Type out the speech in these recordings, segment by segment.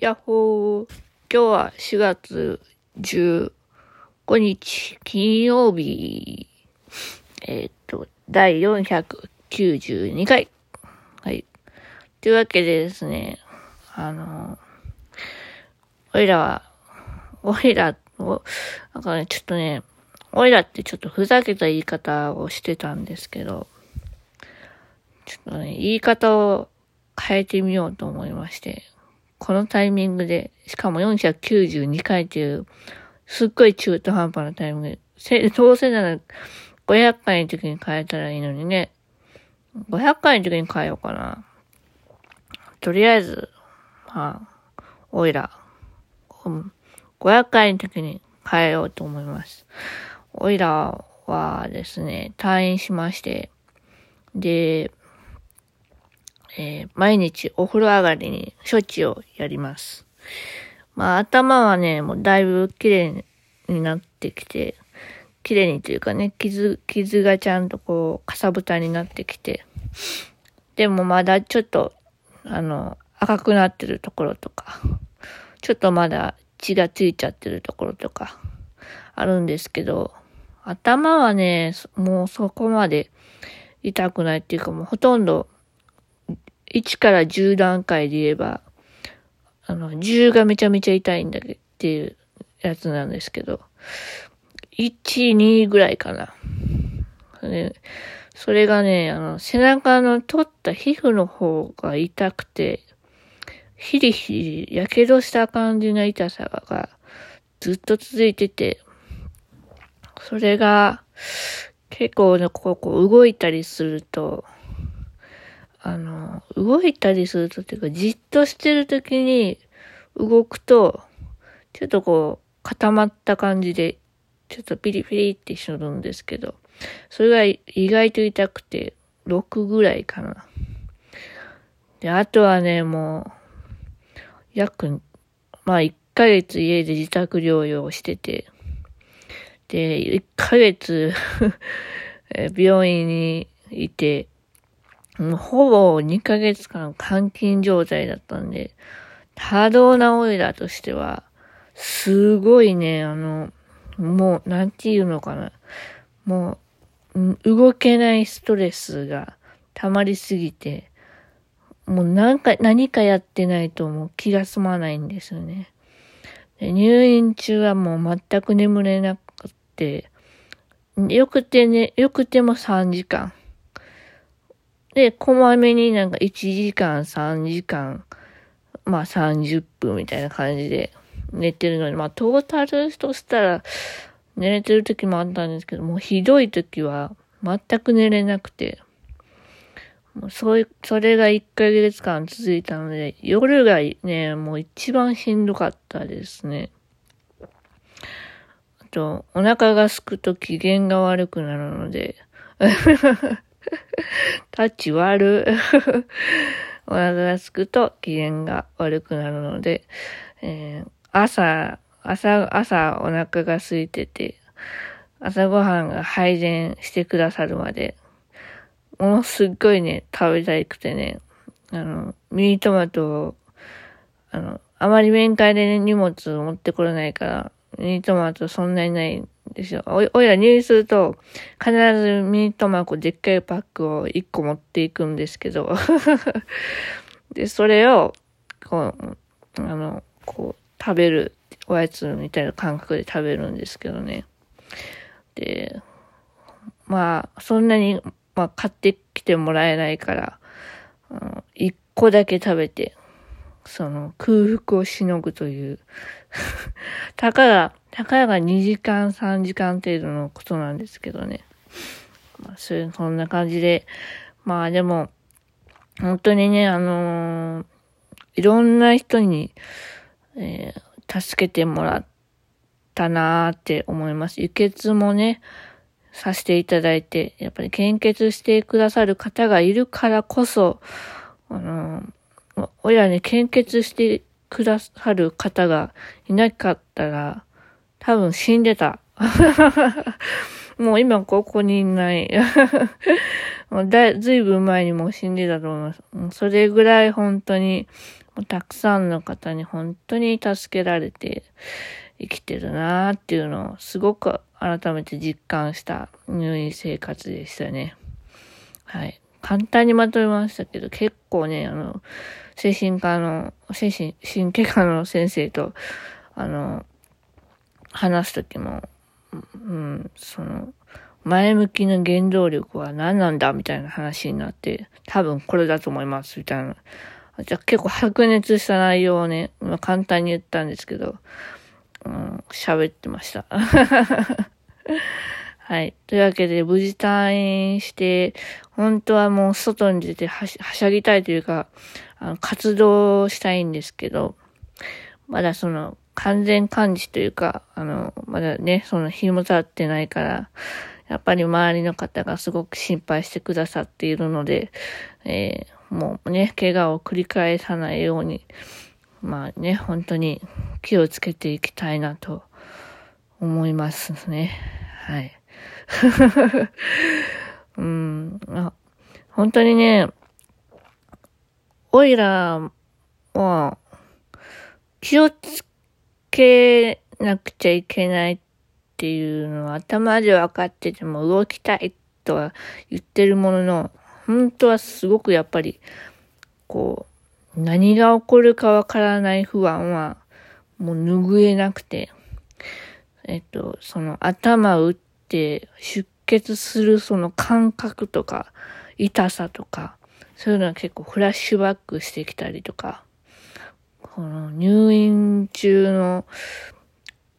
やっほー。今日は4月15日金曜日。えっ、と、第492回。はい。というわけでですね、あの、おいらは、おいらを、なんかね、ちょっとね、おいらってちょっとふざけた言い方をしてたんですけど、ちょっとね、言い方を変えてみようと思いまして、このタイミングで、しかも492回という、すっごい中途半端なタイミングで、せ どうせなら500回の時に変えたらいいのにね、500回の時に変えようかな。とりあえず、まあ、おいら、500回の時に変えようと思います。おいらはですね、退院しまして、で、えー、毎日お風呂上がりに処置をやります。まあ頭はね、もうだいぶ綺麗になってきて、綺麗にというかね、傷、傷がちゃんとこう、かさぶたになってきて、でもまだちょっと、あの、赤くなってるところとか、ちょっとまだ血がついちゃってるところとか、あるんですけど、頭はね、もうそこまで痛くないっていうかもうほとんど1から10段階で言えば、あの、10がめちゃめちゃ痛いんだけっていうやつなんですけど、1、2ぐらいかな。ね、それがね、あの、背中の取った皮膚の方が痛くて、ヒリヒリ、やけどした感じの痛さがずっと続いてて、それが結構ね、こう動いたりすると、あの、動いたりするとっていうか、じっとしてるときに動くと、ちょっとこう、固まった感じで、ちょっとピリピリってするんですけど、それが意外と痛くて、6ぐらいかな。で、あとはね、もう、約、まあ1ヶ月家で自宅療養してて、で、1ヶ月 病院にいて、ほぼ2ヶ月間監禁状態だったんで、多動なオイラーとしては、すごいね、あの、もう、なんていうのかな。もう、動けないストレスが溜まりすぎて、もうなんか、何かやってないともう気が済まないんですよね。で入院中はもう全く眠れなくて、よくてね、よくても3時間。で、こまめになんか1時間、3時間、まあ30分みたいな感じで寝てるのに、まあトータルとしたら寝れてる時もあったんですけど、もうひどい時は全く寝れなくて、もうそういう、それが1ヶ月間続いたので、夜がね、もう一番しんどかったですね。あと、お腹が空くと機嫌が悪くなるので、タッチ悪。お腹が空くと機嫌が悪くなるので、えー、朝、朝、朝お腹が空いてて、朝ごはんが配膳してくださるまで、ものすっごいね、食べたくてね、あの、ミニトマトを、あの、あまり面会で、ね、荷物を持ってこれないから、ミニトマトそんなにないですよ。おおいら入院すると、必ずミニトマトでっかいパックを1個持っていくんですけど で、それを、こう、あの、こう、食べる、おやつみたいな感覚で食べるんですけどね。で、まあ、そんなに、まあ、買ってきてもらえないから、うん、1個だけ食べて、その空腹をしのぐという たかが、たかが2時間、3時間程度のことなんですけどね。まあ、そういう、そんな感じで、まあでも、本当にね、あのー、いろんな人に、えー、助けてもらったなーって思います。輸血もね、させていただいて、やっぱり献血してくださる方がいるからこそ、あのーおいらね、献血してくださる方がいなかったら、多分死んでた。もう今ここにいない。もうだずいぶん前にもう死んでたと思います。それぐらい本当にもうたくさんの方に本当に助けられて生きてるなーっていうのをすごく改めて実感した入院生活でしたね。はい。簡単にまとめましたけど、結構ね、あの、精神科の、精神、神経科の先生と、あの、話すときも、うん、その、前向きな原動力は何なんだみたいな話になって、多分これだと思います、みたいな。じゃ結構白熱した内容をね、まあ、簡単に言ったんですけど、うん、喋ってました。はい。というわけで、無事退院して、本当はもう外に出てはしゃぎたいというか、あの活動したいんですけど、まだその完全管理というか、あの、まだね、その日も経ってないから、やっぱり周りの方がすごく心配してくださっているので、えー、もうね、怪我を繰り返さないように、まあね、本当に気をつけていきたいなと思いますね。はい。うん、あ、本当にね、おいらは気をつけなくちゃいけないっていうのは頭で分かってても動きたいとは言ってるものの、本当はすごくやっぱり、こう、何が起こるかわからない不安は、もう拭えなくて、えっと、その頭打って出血するその感覚とか、痛さとか、そういうのは結構フラッシュバックしてきたりとか、この入院中の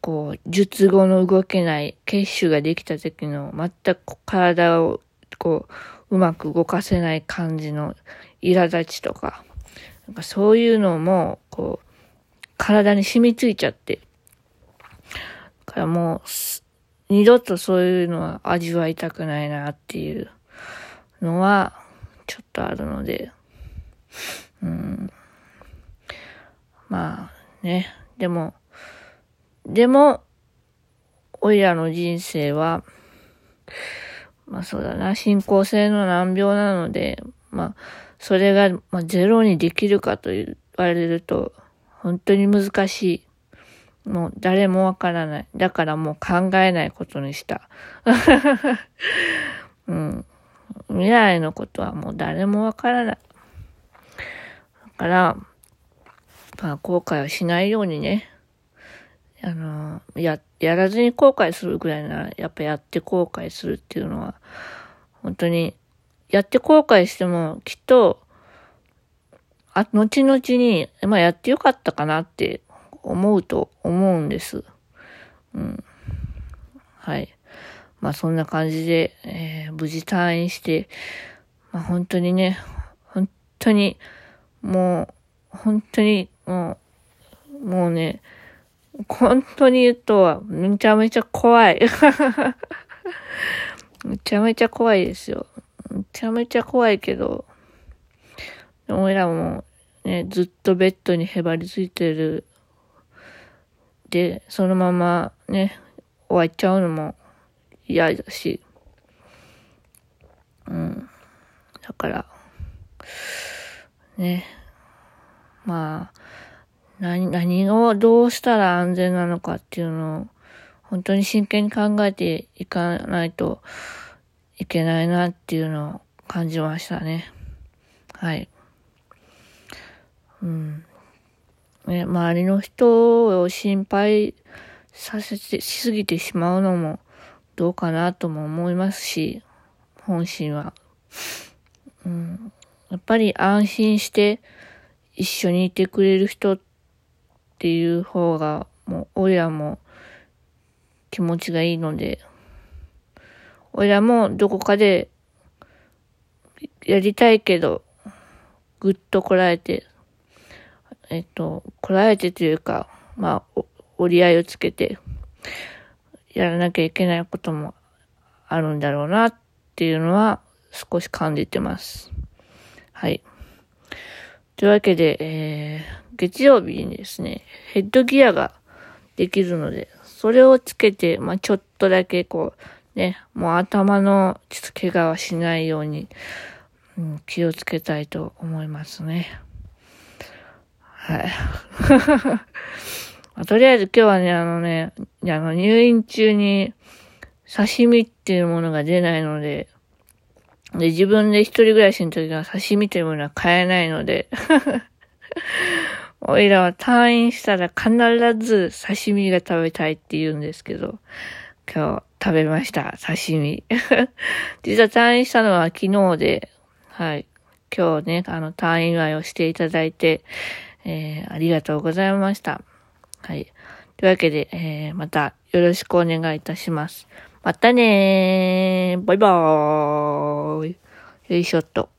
こう、術後の動けない血腫ができた時の全く体をこう、うまく動かせない感じの苛立ちとか、なんかそういうのも、こう、体に染みついちゃって、だからもう、二度とそういうのは味わいたくないなっていうのは、ちょっとあるので、うん。まあね、でも、でも、おいらの人生は、まあそうだな、進行性の難病なので、まあ、それが、まあ、ゼロにできるかと言われると、本当に難しい。もう誰もわからない。だからもう考えないことにした。うん。未来のことはもう誰もわからない。だから、まあ後悔をしないようにね、あの、や、やらずに後悔するぐらいなら、やっぱやって後悔するっていうのは、本当に、やって後悔しても、きっと、あ、後々に、まあやってよかったかなって思うと思うんです。うん。はい。まあそんな感じで、えー、無事退院して、まあ本当にね、本当に、もう、本当に、もう、もうね、本当に言うとは、めちゃめちゃ怖い。めちゃめちゃ怖いですよ。めちゃめちゃ怖いけど、俺らもね、ずっとベッドにへばりついてる。で、そのままね、終わっちゃうのも嫌だし。うん。だから、ね、まあ、何、何をどうしたら安全なのかっていうのを、本当に真剣に考えていかないといけないなっていうのを感じましたね。はい。うん。ね、周りの人を心配させて、しすぎてしまうのもどうかなとも思いますし、本心は。うん。やっぱり安心して一緒にいてくれる人っていう方が、もう、親も気持ちがいいので、親もどこかでやりたいけど、ぐっとこらえて、えっと、こらえてというか、まあ、折り合いをつけて、やらなきゃいけないこともあるんだろうなっていうのは少し感じてます。はい。というわけで、えー、月曜日にですね、ヘッドギアができるので、それをつけて、まあ、ちょっとだけこう、ね、もう頭のちょっと怪我はしないように、うん、気をつけたいと思いますね。はい。とりあえず今日はね、あのね、あの入院中に刺身っていうものが出ないので、で、自分で一人暮らしの時は刺身というものは買えないので、おいらは退院したら必ず刺身が食べたいって言うんですけど、今日食べました、刺身。実は退院したのは昨日で、はい。今日ね、あの、退院祝いをしていただいて、えー、ありがとうございました。はい。というわけで、えー、またよろしくお願いいたします。またねー。バイバーイ。よいしょっと。